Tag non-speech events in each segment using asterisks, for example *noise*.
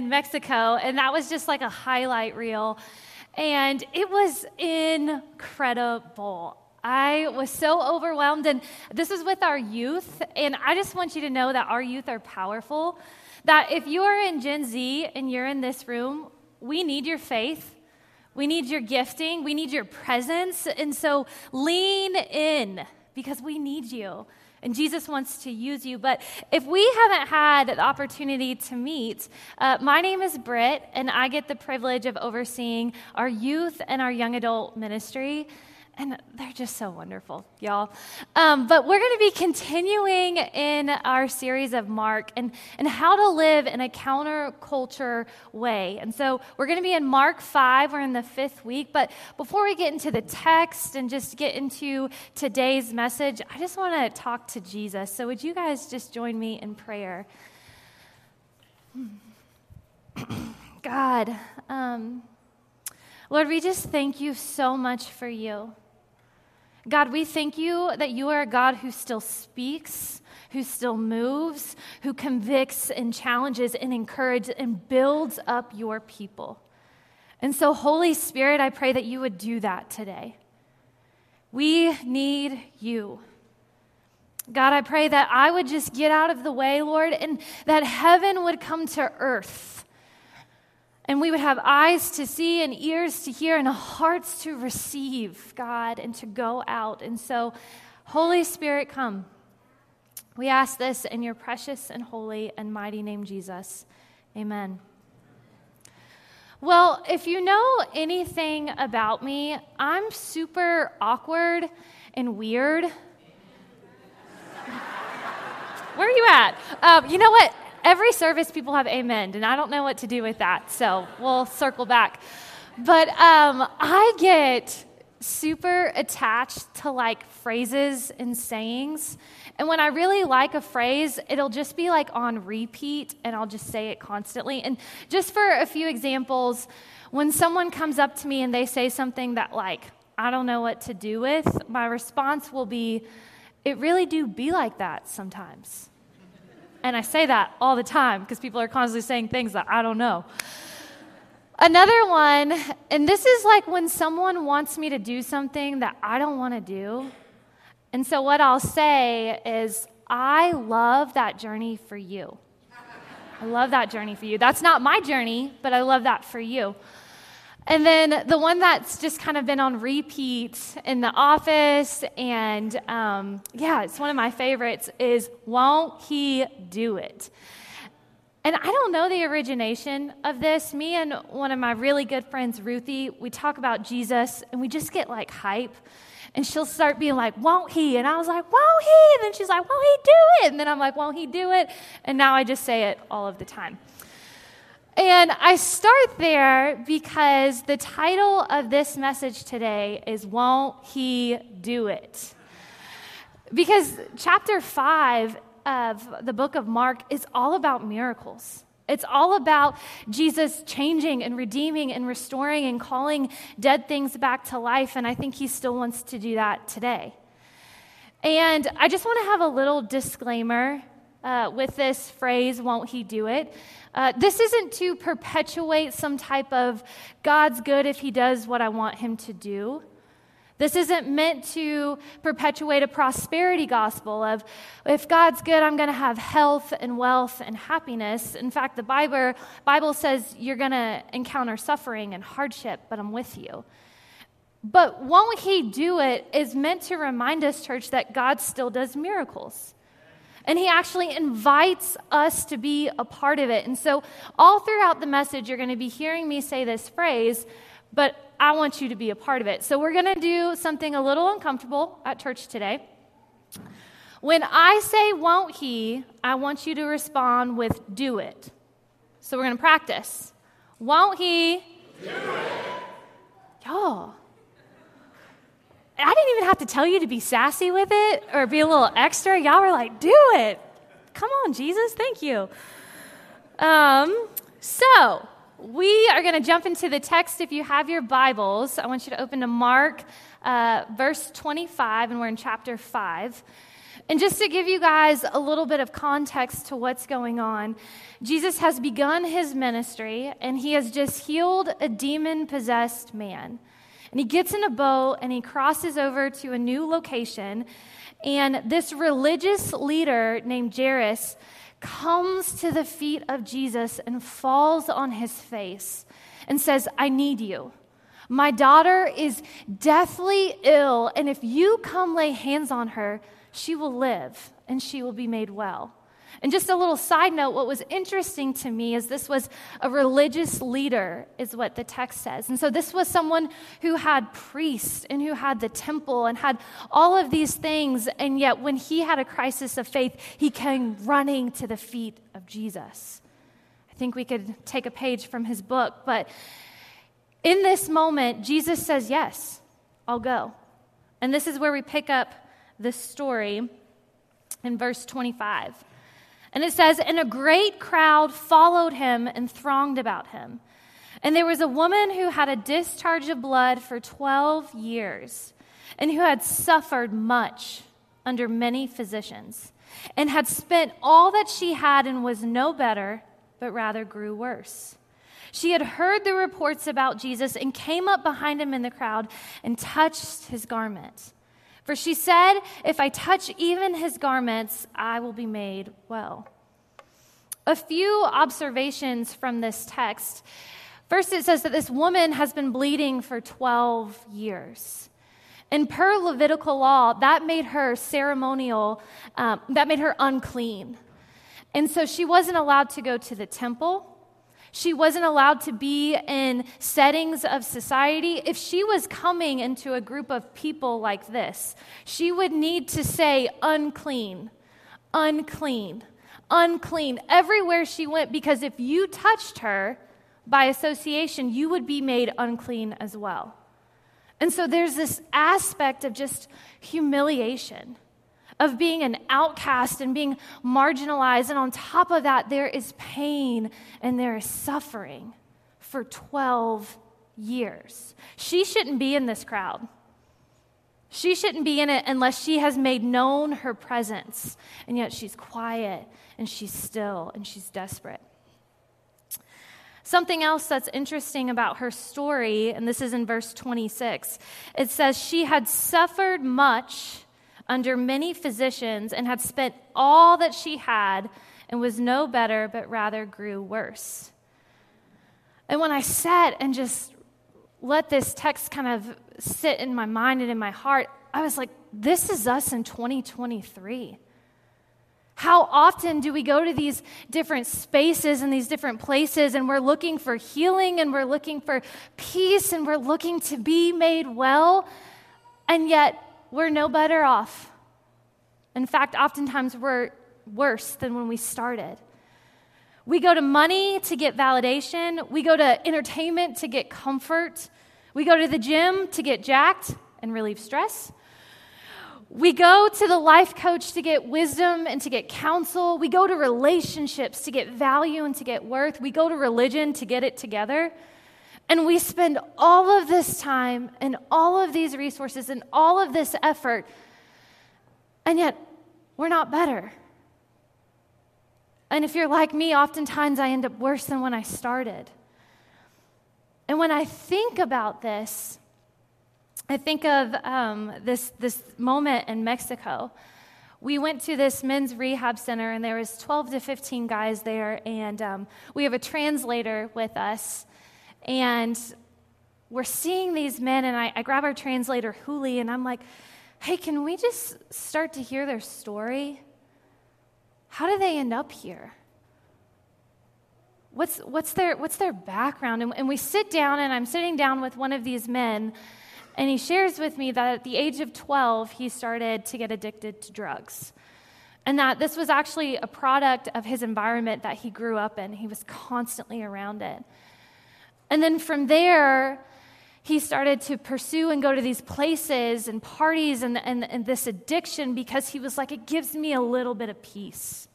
in Mexico, and that was just like a highlight reel. And it was incredible. I was so overwhelmed, and this is with our youth. And I just want you to know that our youth are powerful. That if you are in Gen Z and you're in this room, we need your faith. We need your gifting. We need your presence. And so lean in because we need you. And Jesus wants to use you. But if we haven't had the opportunity to meet, uh, my name is Britt, and I get the privilege of overseeing our youth and our young adult ministry. And they're just so wonderful, y'all. Um, but we're going to be continuing in our series of Mark and, and how to live in a counterculture way. And so we're going to be in Mark 5. We're in the fifth week. But before we get into the text and just get into today's message, I just want to talk to Jesus. So would you guys just join me in prayer? *clears throat* God, um, Lord, we just thank you so much for you. God, we thank you that you are a God who still speaks, who still moves, who convicts and challenges and encourages and builds up your people. And so, Holy Spirit, I pray that you would do that today. We need you. God, I pray that I would just get out of the way, Lord, and that heaven would come to earth and we would have eyes to see and ears to hear and hearts to receive, God, and to go out. And so, Holy Spirit, come. We ask this in your precious and holy and mighty name, Jesus. Amen. Well, if you know anything about me, I'm super awkward and weird. *laughs* Where are you at? Um, you know what? Every service people have amen, and I don't know what to do with that, so we'll circle back. But um, I get super attached to like phrases and sayings. And when I really like a phrase, it'll just be like on repeat and I'll just say it constantly. And just for a few examples, when someone comes up to me and they say something that like I don't know what to do with, my response will be, it really do be like that sometimes. And I say that all the time because people are constantly saying things that I don't know. Another one, and this is like when someone wants me to do something that I don't want to do. And so what I'll say is, I love that journey for you. I love that journey for you. That's not my journey, but I love that for you. And then the one that's just kind of been on repeat in the office, and um, yeah, it's one of my favorites, is Won't He Do It? And I don't know the origination of this. Me and one of my really good friends, Ruthie, we talk about Jesus and we just get like hype. And she'll start being like, Won't he? And I was like, Won't he? And then she's like, Won't he do it? And then I'm like, Won't he do it? And now I just say it all of the time. And I start there because the title of this message today is Won't He Do It? Because chapter 5 of the book of Mark is all about miracles. It's all about Jesus changing and redeeming and restoring and calling dead things back to life. And I think he still wants to do that today. And I just want to have a little disclaimer uh, with this phrase, won't he do it? Uh, this isn't to perpetuate some type of God's good if he does what I want him to do. This isn't meant to perpetuate a prosperity gospel of if God's good, I'm going to have health and wealth and happiness. In fact, the Bible, Bible says you're going to encounter suffering and hardship, but I'm with you. But won't He do it is meant to remind us, church, that God still does miracles. And he actually invites us to be a part of it. And so, all throughout the message, you're going to be hearing me say this phrase, but I want you to be a part of it. So, we're going to do something a little uncomfortable at church today. When I say, won't he, I want you to respond with, do it. So, we're going to practice. Won't he? Do it. Y'all, I didn't even have to tell you to be sassy with it or be a little extra. Y'all were like, do it. Come on, Jesus. Thank you. Um, so, we are going to jump into the text. If you have your Bibles, I want you to open to Mark uh, verse 25, and we're in chapter 5. And just to give you guys a little bit of context to what's going on, Jesus has begun his ministry and he has just healed a demon possessed man. And he gets in a boat and he crosses over to a new location. And this religious leader named Jairus comes to the feet of Jesus and falls on his face and says, I need you. My daughter is deathly ill, and if you come lay hands on her, she will live and she will be made well. And just a little side note, what was interesting to me is this was a religious leader, is what the text says. And so this was someone who had priests and who had the temple and had all of these things. And yet, when he had a crisis of faith, he came running to the feet of Jesus. I think we could take a page from his book. But in this moment, Jesus says, Yes, I'll go. And this is where we pick up the story in verse 25. And it says, And a great crowd followed him and thronged about him. And there was a woman who had a discharge of blood for 12 years and who had suffered much under many physicians and had spent all that she had and was no better, but rather grew worse. She had heard the reports about Jesus and came up behind him in the crowd and touched his garment. For she said, If I touch even his garments, I will be made well. A few observations from this text. First, it says that this woman has been bleeding for 12 years. And per Levitical law, that made her ceremonial, um, that made her unclean. And so she wasn't allowed to go to the temple. She wasn't allowed to be in settings of society. If she was coming into a group of people like this, she would need to say unclean, unclean, unclean everywhere she went because if you touched her by association, you would be made unclean as well. And so there's this aspect of just humiliation of being an outcast and being marginalized. And on top of that, there is pain and there is suffering for 12 years. She shouldn't be in this crowd. She shouldn't be in it unless she has made known her presence. And yet she's quiet and she's still and she's desperate. Something else that's interesting about her story, and this is in verse 26, it says, She had suffered much under many physicians and had spent all that she had and was no better, but rather grew worse. And when I sat and just let this text kind of sit in my mind and in my heart, I was like, this is us in 2023. How often do we go to these different spaces and these different places and we're looking for healing and we're looking for peace and we're looking to be made well, and yet we're no better off. In fact, oftentimes we're worse than when we started. We go to money to get validation, we go to entertainment to get comfort, we go to the gym to get jacked and relieve stress. We go to the life coach to get wisdom and to get counsel. We go to relationships to get value and to get worth. We go to religion to get it together. And we spend all of this time and all of these resources and all of this effort, and yet we're not better. And if you're like me, oftentimes I end up worse than when I started. And when I think about this, I think of um, this, this moment in Mexico. We went to this men's rehab center, and there was 12 to 15 guys there, and um, we have a translator with us. And we're seeing these men, and I, I grab our translator, Huli, and I'm like, hey, can we just start to hear their story? How do they end up here? What's, what's, their, what's their background? And, and we sit down, and I'm sitting down with one of these men, and he shares with me that at the age of 12, he started to get addicted to drugs. And that this was actually a product of his environment that he grew up in. He was constantly around it. And then from there, he started to pursue and go to these places and parties and, and, and, this addiction because he was like, it gives me a little bit of peace,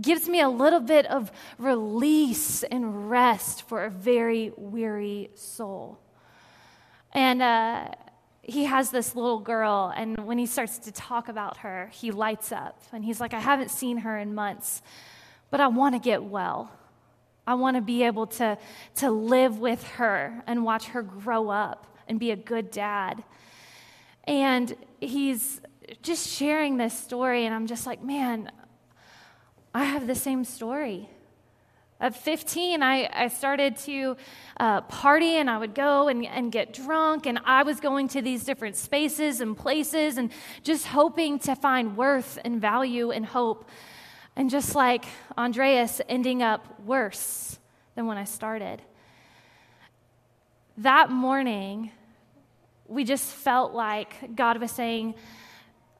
gives me a little bit of release and rest for a very weary soul. And uh, he has this little girl, and when he starts to talk about her, he lights up. And he's like, I haven't seen her in months, but I want to get well. I want to be able to, to live with her and watch her grow up and be a good dad. And he's just sharing this story, and I'm just like, man, I have the same story. At 15, I, I started to uh, party and I would go and, and get drunk, and I was going to these different spaces and places and just hoping to find worth and value and hope. And just like Andreas, ending up worse than when I started. That morning, we just felt like God was saying,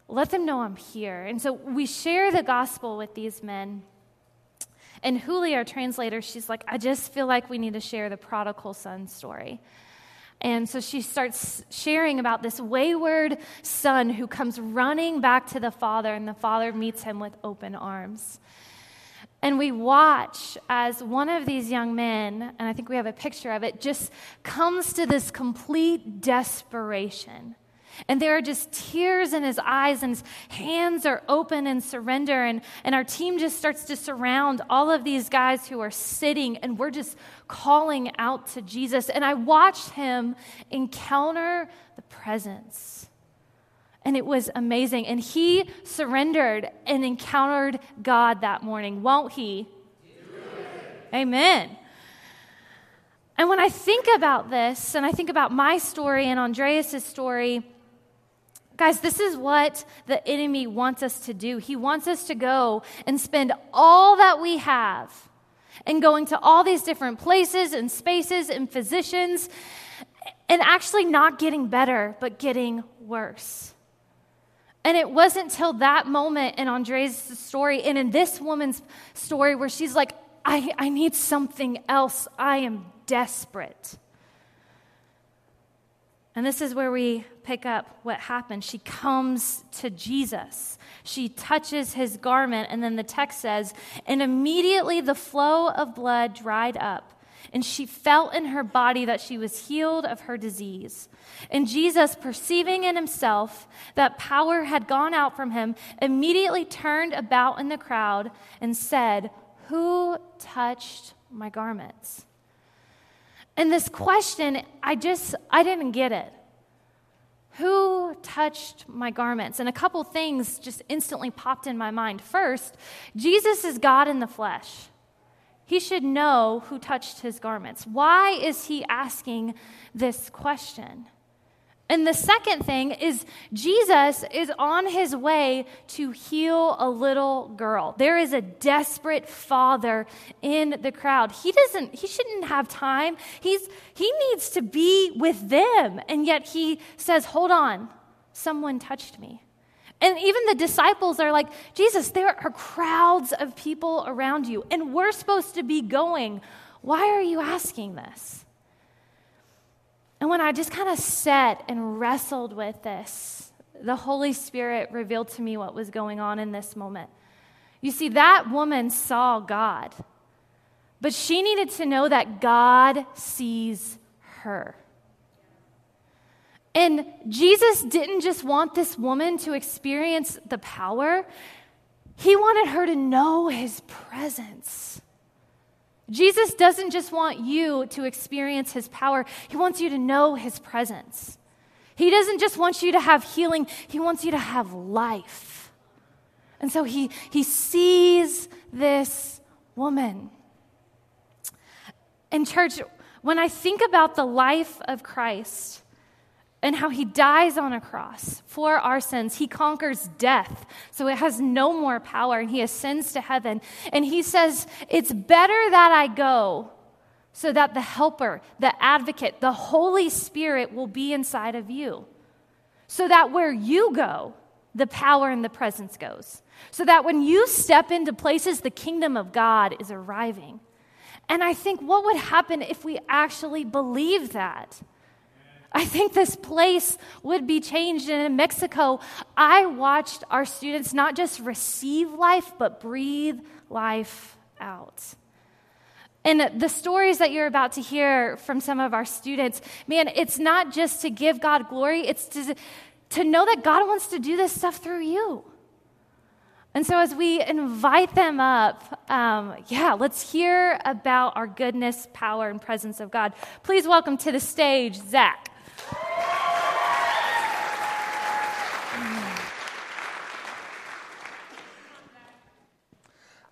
Let them know I'm here. And so we share the gospel with these men. And Huli, our translator, she's like, I just feel like we need to share the prodigal son story. And so she starts sharing about this wayward son who comes running back to the father, and the father meets him with open arms. And we watch as one of these young men, and I think we have a picture of it, just comes to this complete desperation and there are just tears in his eyes, and his hands are open in surrender. And, and our team just starts to surround all of these guys who are sitting, and we're just calling out to Jesus. And I watched him encounter the presence. And it was amazing. And he surrendered and encountered God that morning, won't he? Amen. And when I think about this, and I think about my story and Andreas' story, Guys, this is what the enemy wants us to do. He wants us to go and spend all that we have and going to all these different places and spaces and physicians and actually not getting better, but getting worse. And it wasn't till that moment in Andreas' story and in this woman's story where she's like, I, I need something else. I am desperate. And this is where we pick up what happened. She comes to Jesus. She touches his garment, and then the text says, And immediately the flow of blood dried up, and she felt in her body that she was healed of her disease. And Jesus, perceiving in himself that power had gone out from him, immediately turned about in the crowd and said, Who touched my garments? And this question, I just, I didn't get it. Who touched my garments? And a couple things just instantly popped in my mind. First, Jesus is God in the flesh. He should know who touched his garments. Why is he asking this question? And the second thing is, Jesus is on his way to heal a little girl. There is a desperate father in the crowd. He doesn't, he shouldn't have time. He's, he needs to be with them. And yet he says, Hold on, someone touched me. And even the disciples are like, Jesus, there are crowds of people around you, and we're supposed to be going. Why are you asking this? And when I just kind of sat and wrestled with this, the Holy Spirit revealed to me what was going on in this moment. You see, that woman saw God, but she needed to know that God sees her. And Jesus didn't just want this woman to experience the power, he wanted her to know his presence. Jesus doesn't just want you to experience his power, he wants you to know his presence. He doesn't just want you to have healing, he wants you to have life. And so he, he sees this woman. And, church, when I think about the life of Christ, and how he dies on a cross for our sins. He conquers death, so it has no more power, and he ascends to heaven. And he says, It's better that I go so that the helper, the advocate, the Holy Spirit will be inside of you. So that where you go, the power and the presence goes. So that when you step into places, the kingdom of God is arriving. And I think what would happen if we actually believe that? I think this place would be changed. And in Mexico, I watched our students not just receive life, but breathe life out. And the stories that you're about to hear from some of our students, man, it's not just to give God glory, it's to, to know that God wants to do this stuff through you. And so, as we invite them up, um, yeah, let's hear about our goodness, power, and presence of God. Please welcome to the stage, Zach.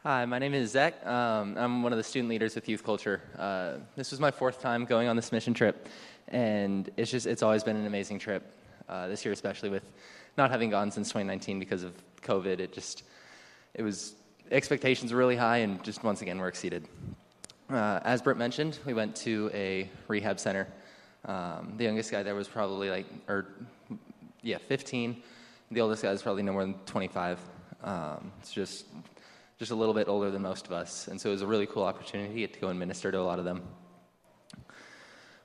Hi, my name is Zach. Um, I'm one of the student leaders with Youth Culture. Uh, this was my fourth time going on this mission trip, and it's just it's always been an amazing trip. Uh, this year, especially with not having gone since 2019 because of COVID, it just it was expectations were really high, and just once again were exceeded. Uh, as Britt mentioned, we went to a rehab center. Um, the youngest guy there was probably like, or yeah, 15. The oldest guy is probably no more than 25. Um, it's just just a little bit older than most of us. And so it was a really cool opportunity to go and minister to a lot of them.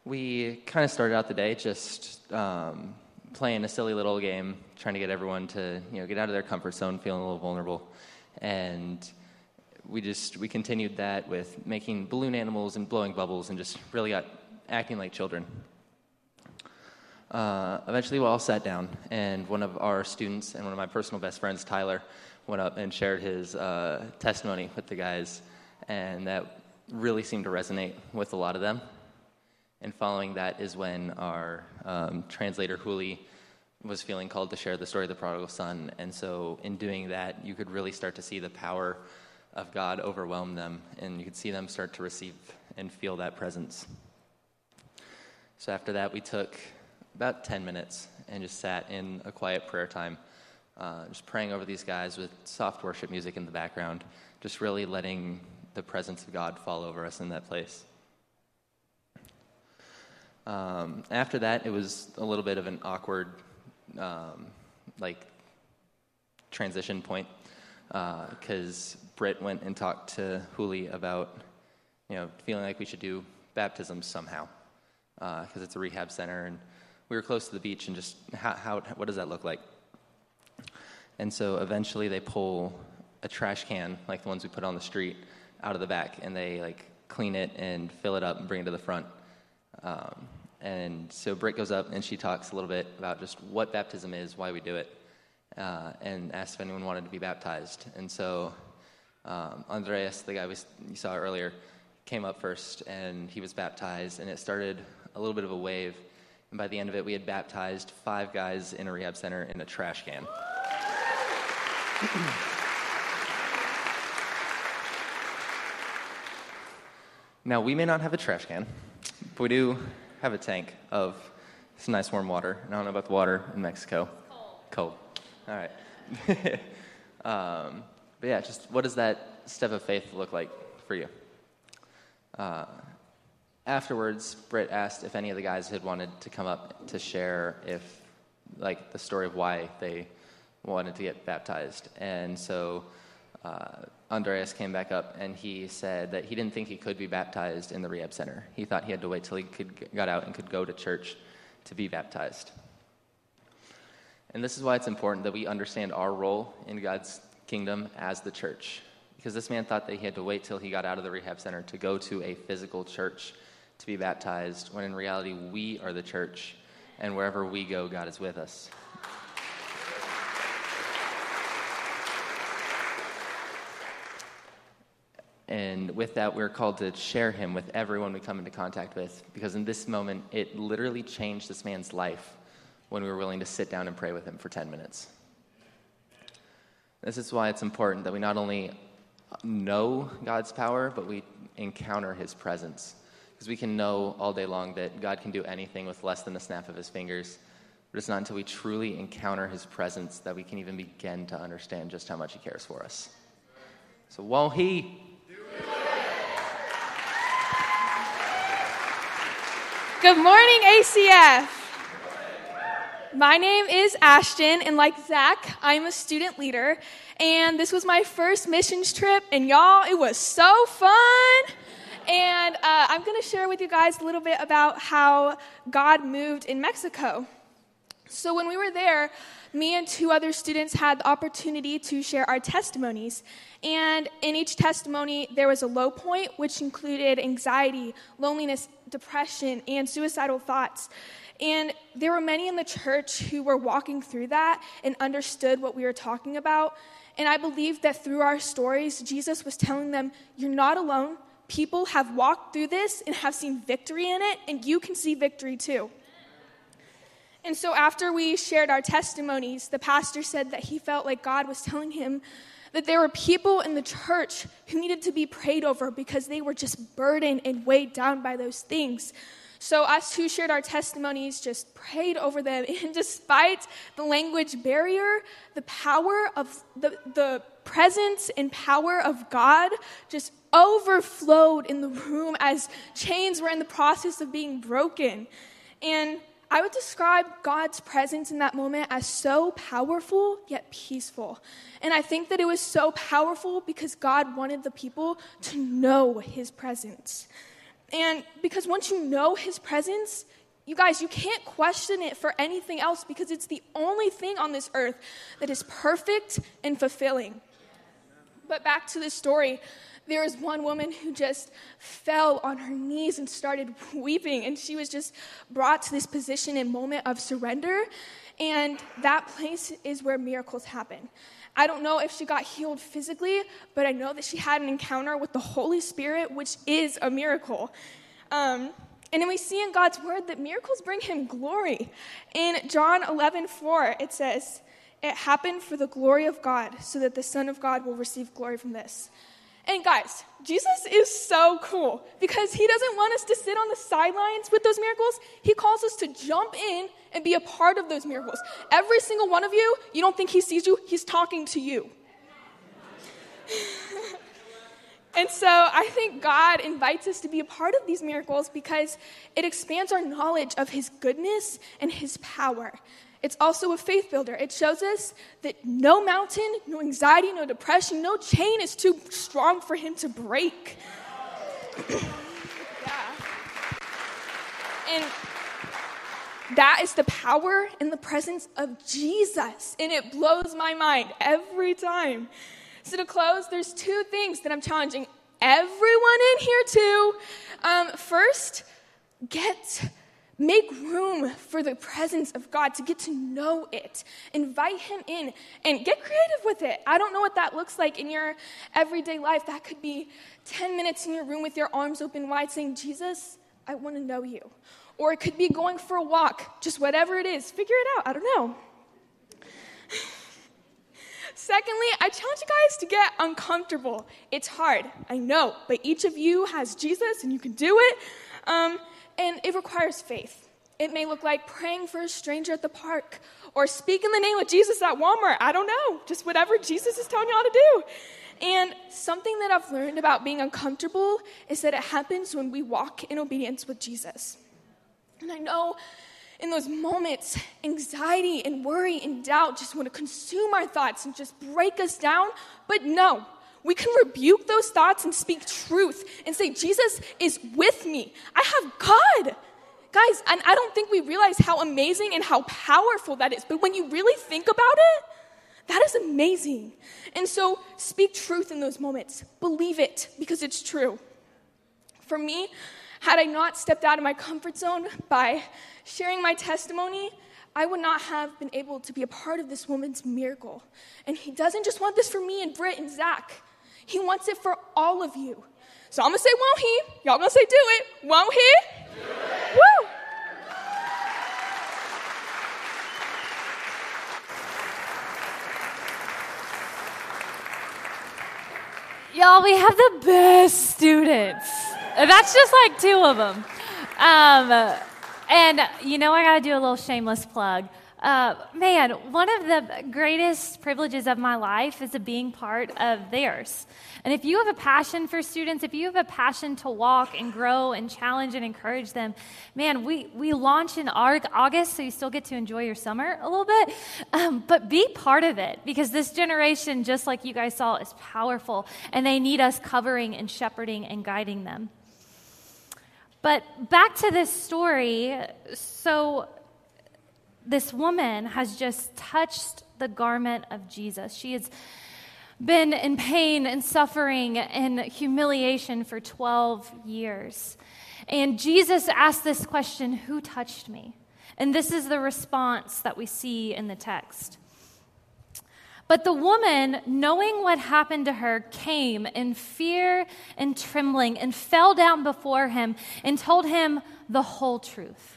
We kind of started out the day just um, playing a silly little game, trying to get everyone to you know get out of their comfort zone, feeling a little vulnerable, and we just we continued that with making balloon animals and blowing bubbles, and just really got acting like children. Uh, eventually, we all sat down, and one of our students and one of my personal best friends, Tyler, went up and shared his uh, testimony with the guys, and that really seemed to resonate with a lot of them. And following that is when our um, translator, Huli, was feeling called to share the story of the prodigal son. And so, in doing that, you could really start to see the power of God overwhelm them, and you could see them start to receive and feel that presence. So, after that, we took about 10 minutes and just sat in a quiet prayer time uh, just praying over these guys with soft worship music in the background, just really letting the presence of God fall over us in that place. Um, after that, it was a little bit of an awkward, um, like, transition point because uh, Britt went and talked to Huli about, you know, feeling like we should do baptisms somehow because uh, it's a rehab center and we were close to the beach and just how, how what does that look like? And so eventually they pull a trash can, like the ones we put on the street, out of the back, and they like clean it and fill it up and bring it to the front. Um, and so Britt goes up and she talks a little bit about just what baptism is, why we do it, uh, and asks if anyone wanted to be baptized. And so um, Andreas, the guy we, you saw earlier, came up first and he was baptized, and it started a little bit of a wave. And by the end of it, we had baptized five guys in a rehab center in a trash can. *clears throat* now, we may not have a trash can, but we do have a tank of some nice warm water. And I don't know about the water in Mexico. Cold. Cold. All right. *laughs* um, but yeah, just what does that step of faith look like for you? Uh, afterwards, Britt asked if any of the guys had wanted to come up to share if, like, the story of why they wanted to get baptized. And so uh, Andreas came back up and he said that he didn't think he could be baptized in the rehab center. He thought he had to wait till he could, got out and could go to church to be baptized. And this is why it's important that we understand our role in God's kingdom as the church. Because this man thought that he had to wait till he got out of the rehab center to go to a physical church to be baptized, when in reality, we are the church, and wherever we go, God is with us. And with that, we're called to share him with everyone we come into contact with, because in this moment, it literally changed this man's life when we were willing to sit down and pray with him for 10 minutes. This is why it's important that we not only know God's power, but we encounter his presence. Because we can know all day long that God can do anything with less than the snap of his fingers. But it's not until we truly encounter his presence that we can even begin to understand just how much he cares for us. So, won't he? Good morning, ACF. My name is Ashton, and like Zach, I'm a student leader. And this was my first missions trip, and y'all, it was so fun. And uh, I'm going to share with you guys a little bit about how God moved in Mexico. So, when we were there, me and two other students had the opportunity to share our testimonies. And in each testimony, there was a low point, which included anxiety, loneliness, depression, and suicidal thoughts. And there were many in the church who were walking through that and understood what we were talking about. And I believe that through our stories, Jesus was telling them, You're not alone. People have walked through this and have seen victory in it, and you can see victory too. And so, after we shared our testimonies, the pastor said that he felt like God was telling him that there were people in the church who needed to be prayed over because they were just burdened and weighed down by those things. So, us who shared our testimonies just prayed over them. *laughs* And despite the language barrier, the power of the, the presence and power of God just overflowed in the room as chains were in the process of being broken. And I would describe God's presence in that moment as so powerful yet peaceful. And I think that it was so powerful because God wanted the people to know his presence. And because once you know his presence, you guys, you can't question it for anything else because it's the only thing on this earth that is perfect and fulfilling. But back to this story, there was one woman who just fell on her knees and started weeping, and she was just brought to this position and moment of surrender. And that place is where miracles happen. I don't know if she got healed physically, but I know that she had an encounter with the Holy Spirit, which is a miracle. Um, and then we see in God's word that miracles bring him glory. In John 11, 4, it says, It happened for the glory of God, so that the Son of God will receive glory from this. And guys, Jesus is so cool because he doesn't want us to sit on the sidelines with those miracles. He calls us to jump in and be a part of those miracles. Every single one of you, you don't think he sees you, he's talking to you. *laughs* and so I think God invites us to be a part of these miracles because it expands our knowledge of his goodness and his power. It's also a faith builder. It shows us that no mountain, no anxiety, no depression, no chain is too strong for him to break. *coughs* yeah. And that is the power in the presence of Jesus. And it blows my mind every time. So, to close, there's two things that I'm challenging everyone in here to. Um, first, get Make room for the presence of God to get to know it. Invite Him in and get creative with it. I don't know what that looks like in your everyday life. That could be 10 minutes in your room with your arms open wide saying, Jesus, I want to know you. Or it could be going for a walk, just whatever it is. Figure it out. I don't know. *sighs* Secondly, I challenge you guys to get uncomfortable. It's hard, I know, but each of you has Jesus and you can do it. Um, and it requires faith. It may look like praying for a stranger at the park or speaking the name of Jesus at Walmart. I don't know, just whatever Jesus is telling you how to do. And something that I've learned about being uncomfortable is that it happens when we walk in obedience with Jesus. And I know in those moments, anxiety and worry and doubt just want to consume our thoughts and just break us down. But no, we can rebuke those thoughts and speak truth and say, Jesus is with me. I have God. Guys, and I don't think we realize how amazing and how powerful that is. But when you really think about it, that is amazing. And so speak truth in those moments. Believe it because it's true. For me, had I not stepped out of my comfort zone by sharing my testimony, I would not have been able to be a part of this woman's miracle. And he doesn't just want this for me and Britt and Zach. He wants it for all of you. So I'm gonna say, won't he? Y'all gonna say, do it. Won't he? Woo! Y'all, we have the best students. That's just like two of them. Um, and you know, I got to do a little shameless plug. Uh, man, one of the greatest privileges of my life is being part of theirs. And if you have a passion for students, if you have a passion to walk and grow and challenge and encourage them, man, we, we launch in August, so you still get to enjoy your summer a little bit. Um, but be part of it because this generation, just like you guys saw, is powerful and they need us covering and shepherding and guiding them. But back to this story. So, this woman has just touched the garment of Jesus. She has been in pain and suffering and humiliation for 12 years. And Jesus asked this question Who touched me? And this is the response that we see in the text. But the woman, knowing what happened to her, came in fear and trembling and fell down before him and told him the whole truth.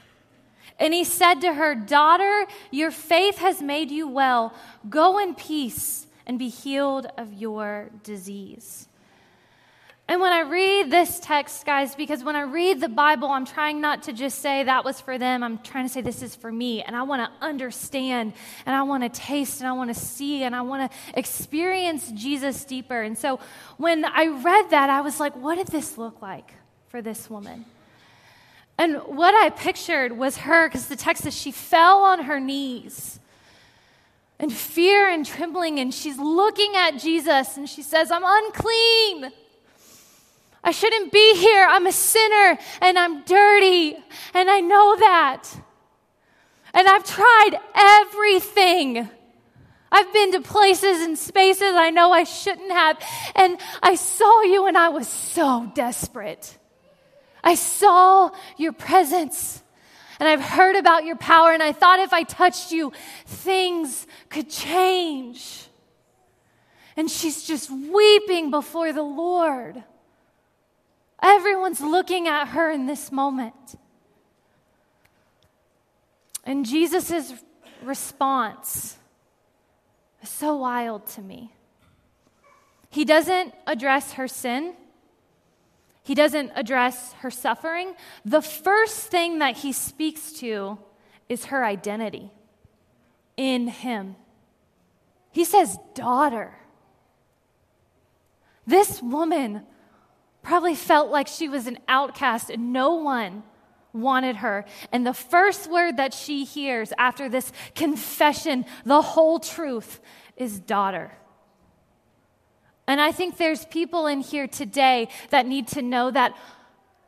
And he said to her, Daughter, your faith has made you well. Go in peace and be healed of your disease. And when I read this text, guys, because when I read the Bible, I'm trying not to just say that was for them. I'm trying to say this is for me. And I want to understand and I want to taste and I want to see and I want to experience Jesus deeper. And so when I read that, I was like, what did this look like for this woman? And what I pictured was her, because the text says she fell on her knees in fear and trembling, and she's looking at Jesus and she says, I'm unclean. I shouldn't be here. I'm a sinner and I'm dirty, and I know that. And I've tried everything. I've been to places and spaces I know I shouldn't have, and I saw you and I was so desperate. I saw your presence. And I've heard about your power, and I thought if I touched you, things could change. And she's just weeping before the Lord. Everyone's looking at her in this moment. And Jesus' response is so wild to me. He doesn't address her sin. He doesn't address her suffering. The first thing that he speaks to is her identity in him. He says, Daughter. This woman probably felt like she was an outcast and no one wanted her. And the first word that she hears after this confession, the whole truth, is daughter. And I think there's people in here today that need to know that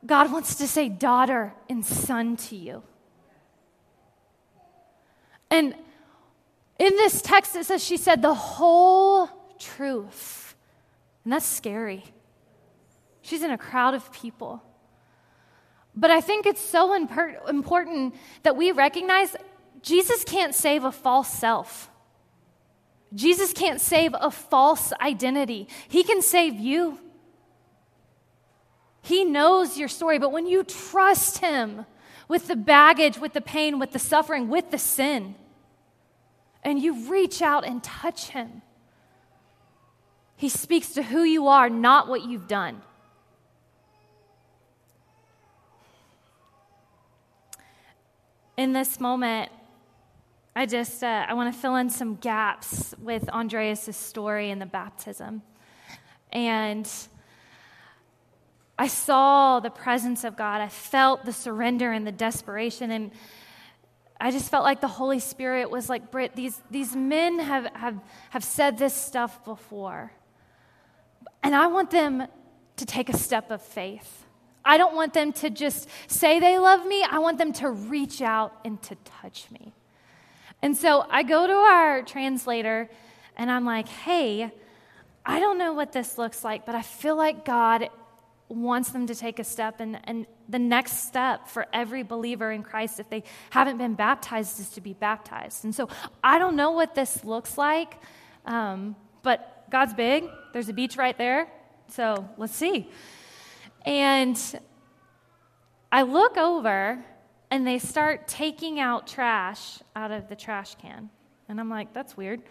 God wants to say daughter and son to you. And in this text, it says she said the whole truth. And that's scary. She's in a crowd of people. But I think it's so important that we recognize Jesus can't save a false self. Jesus can't save a false identity, He can save you. He knows your story, but when you trust Him with the baggage, with the pain, with the suffering, with the sin, and you reach out and touch Him, He speaks to who you are, not what you've done. In this moment, I just uh, I want to fill in some gaps with Andreas' story and the baptism. And I saw the presence of God. I felt the surrender and the desperation. And I just felt like the Holy Spirit was like, Britt, these, these men have, have, have said this stuff before. And I want them to take a step of faith. I don't want them to just say they love me. I want them to reach out and to touch me. And so I go to our translator and I'm like, hey, I don't know what this looks like, but I feel like God wants them to take a step. And, and the next step for every believer in Christ, if they haven't been baptized, is to be baptized. And so I don't know what this looks like, um, but God's big. There's a beach right there. So let's see. And I look over and they start taking out trash out of the trash can. And I'm like, that's weird.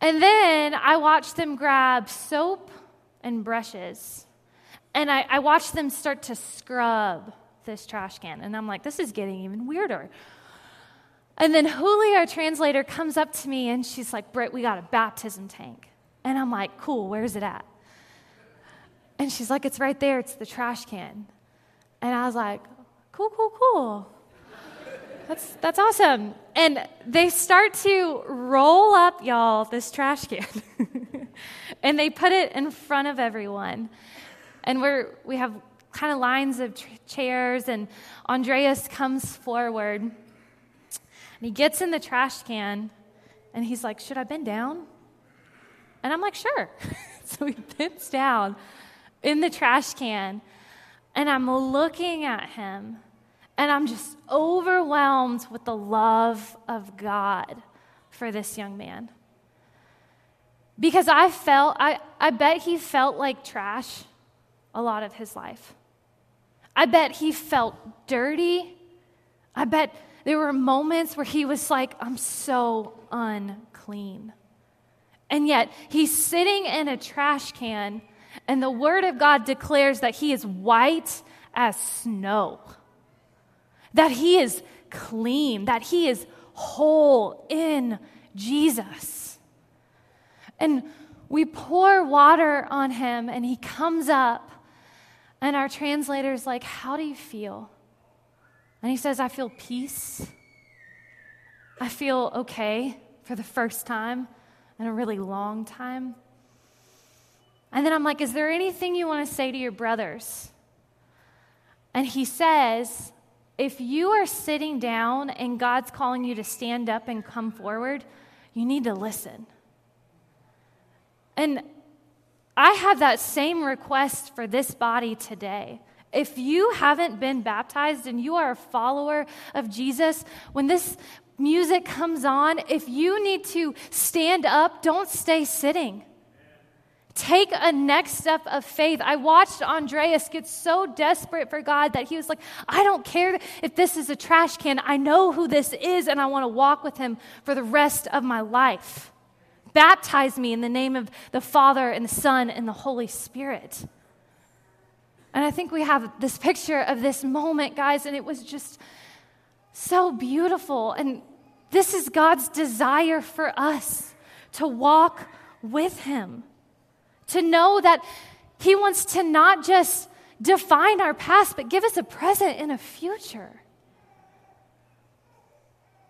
And then I watch them grab soap and brushes. And I, I watch them start to scrub this trash can. And I'm like, this is getting even weirder. And then Julia, our translator, comes up to me and she's like, Britt, we got a baptism tank. And I'm like, cool, where's it at? And she's like, it's right there, it's the trash can. And I was like, cool, cool, cool. That's, that's awesome. And they start to roll up, y'all, this trash can. *laughs* and they put it in front of everyone. And we're, we have kind of lines of chairs, and Andreas comes forward And he gets in the trash can and he's like, Should I bend down? And I'm like, Sure. *laughs* so he bends down in the trash can and I'm looking at him and I'm just overwhelmed with the love of God for this young man. Because I felt, I, I bet he felt like trash a lot of his life. I bet he felt dirty. I bet there were moments where he was like, I'm so unclean. And yet he's sitting in a trash can, and the word of God declares that he is white as snow, that he is clean, that he is whole in Jesus. And we pour water on him, and he comes up, and our translator's like, How do you feel? And he says, I feel peace. I feel okay for the first time in a really long time. And then I'm like, Is there anything you want to say to your brothers? And he says, If you are sitting down and God's calling you to stand up and come forward, you need to listen. And I have that same request for this body today. If you haven't been baptized and you are a follower of Jesus, when this music comes on, if you need to stand up, don't stay sitting. Take a next step of faith. I watched Andreas get so desperate for God that he was like, I don't care if this is a trash can. I know who this is, and I want to walk with him for the rest of my life. Baptize me in the name of the Father and the Son and the Holy Spirit. And I think we have this picture of this moment, guys, and it was just so beautiful. And this is God's desire for us to walk with Him, to know that He wants to not just define our past, but give us a present and a future.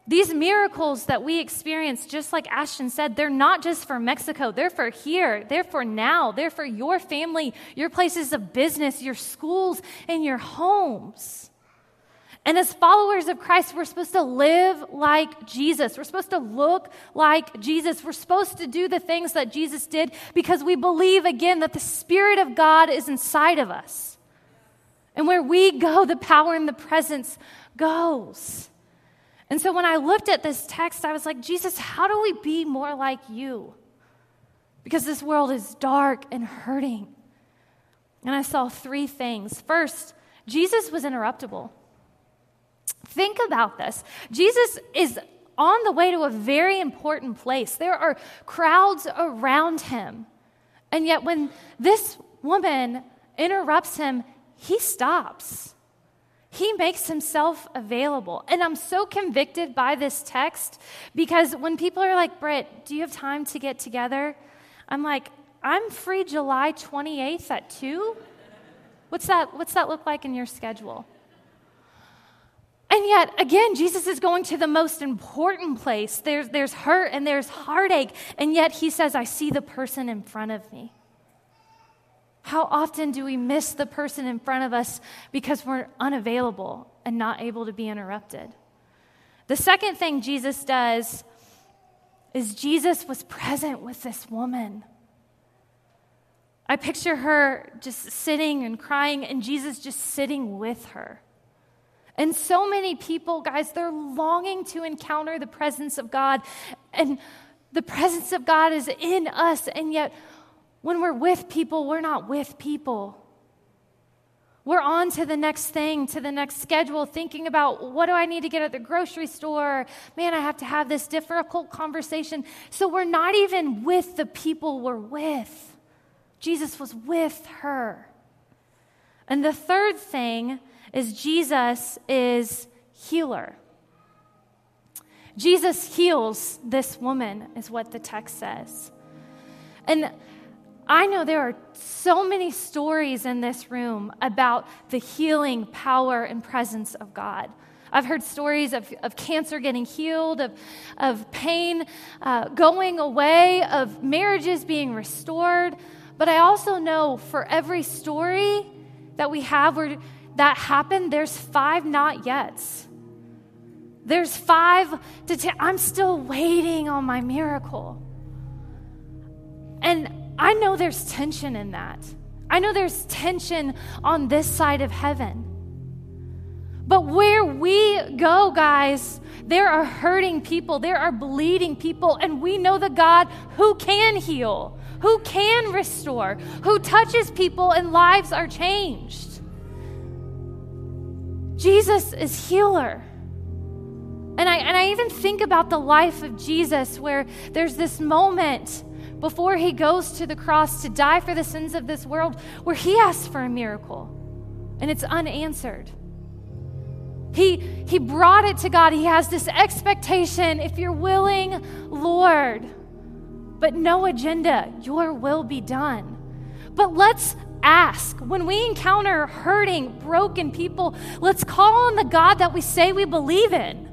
These miracles that we experience, just like Ashton said, they're not just for Mexico. They're for here. They're for now. They're for your family, your places of business, your schools, and your homes. And as followers of Christ, we're supposed to live like Jesus. We're supposed to look like Jesus. We're supposed to do the things that Jesus did because we believe, again, that the Spirit of God is inside of us. And where we go, the power and the presence goes. And so when I looked at this text, I was like, Jesus, how do we be more like you? Because this world is dark and hurting. And I saw three things. First, Jesus was interruptible. Think about this. Jesus is on the way to a very important place. There are crowds around him. And yet, when this woman interrupts him, he stops. He makes himself available. And I'm so convicted by this text because when people are like, Britt, do you have time to get together? I'm like, I'm free July 28th at 2. What's that, what's that look like in your schedule? And yet, again, Jesus is going to the most important place. There's, there's hurt and there's heartache. And yet, he says, I see the person in front of me. How often do we miss the person in front of us because we're unavailable and not able to be interrupted? The second thing Jesus does is Jesus was present with this woman. I picture her just sitting and crying, and Jesus just sitting with her. And so many people, guys, they're longing to encounter the presence of God. And the presence of God is in us, and yet when we're with people, we're not with people. We're on to the next thing, to the next schedule, thinking about what do I need to get at the grocery store? Man, I have to have this difficult conversation. So we're not even with the people we're with. Jesus was with her. And the third thing is Jesus is healer. Jesus heals this woman, is what the text says. And I know there are so many stories in this room about the healing power and presence of God. I've heard stories of, of cancer getting healed, of, of pain uh, going away, of marriages being restored. But I also know for every story that we have where that happened, there's five not yets. There's five to ten. I'm still waiting on my miracle. And I know there's tension in that. I know there's tension on this side of heaven. But where we go, guys, there are hurting people, there are bleeding people, and we know the God who can heal, who can restore, who touches people and lives are changed. Jesus is healer. And I, and I even think about the life of Jesus where there's this moment before he goes to the cross to die for the sins of this world where he asks for a miracle and it's unanswered. He, he brought it to God. He has this expectation if you're willing, Lord, but no agenda, your will be done. But let's ask. When we encounter hurting, broken people, let's call on the God that we say we believe in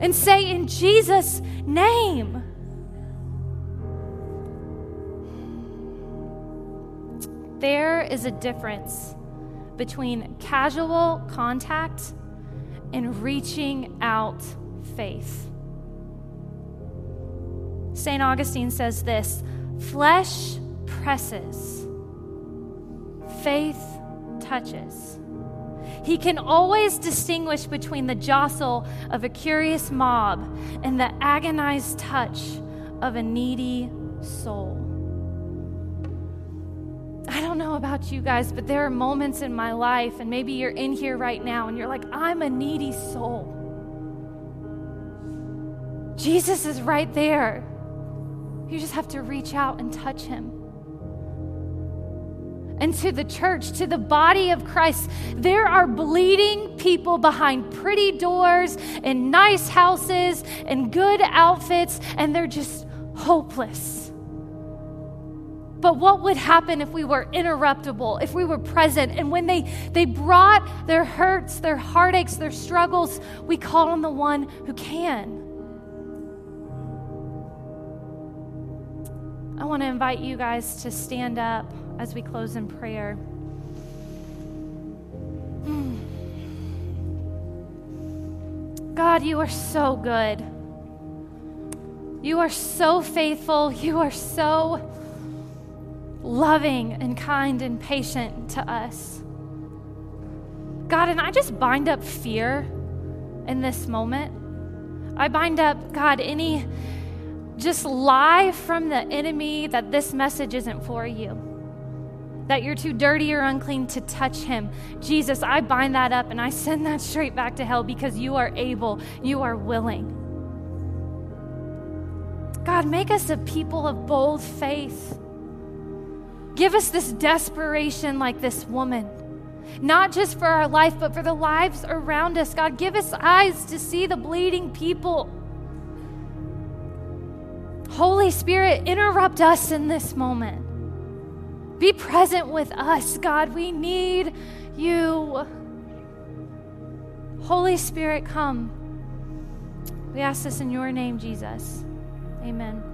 and say, in Jesus' name. There is a difference between casual contact and reaching out faith. St. Augustine says this flesh presses, faith touches. He can always distinguish between the jostle of a curious mob and the agonized touch of a needy soul. I don't know about you guys, but there are moments in my life, and maybe you're in here right now and you're like, I'm a needy soul. Jesus is right there. You just have to reach out and touch him and to the church, to the body of Christ. There are bleeding people behind pretty doors and nice houses and good outfits, and they're just hopeless. But what would happen if we were interruptible, if we were present? And when they, they brought their hurts, their heartaches, their struggles, we call on the one who can. I want to invite you guys to stand up as we close in prayer. Hmm. God, you are so good. You are so faithful. *laughs* You are so loving and kind and patient to us. God, and I just bind up fear in this moment. I bind up, God, any just lie from the enemy that this message isn't for you that you're too dirty or unclean to touch him. Jesus, I bind that up and I send that straight back to hell because you are able, you are willing. God, make us a people of bold faith. Give us this desperation like this woman, not just for our life, but for the lives around us. God, give us eyes to see the bleeding people. Holy Spirit, interrupt us in this moment. Be present with us, God. We need you. Holy Spirit, come. We ask this in your name, Jesus. Amen.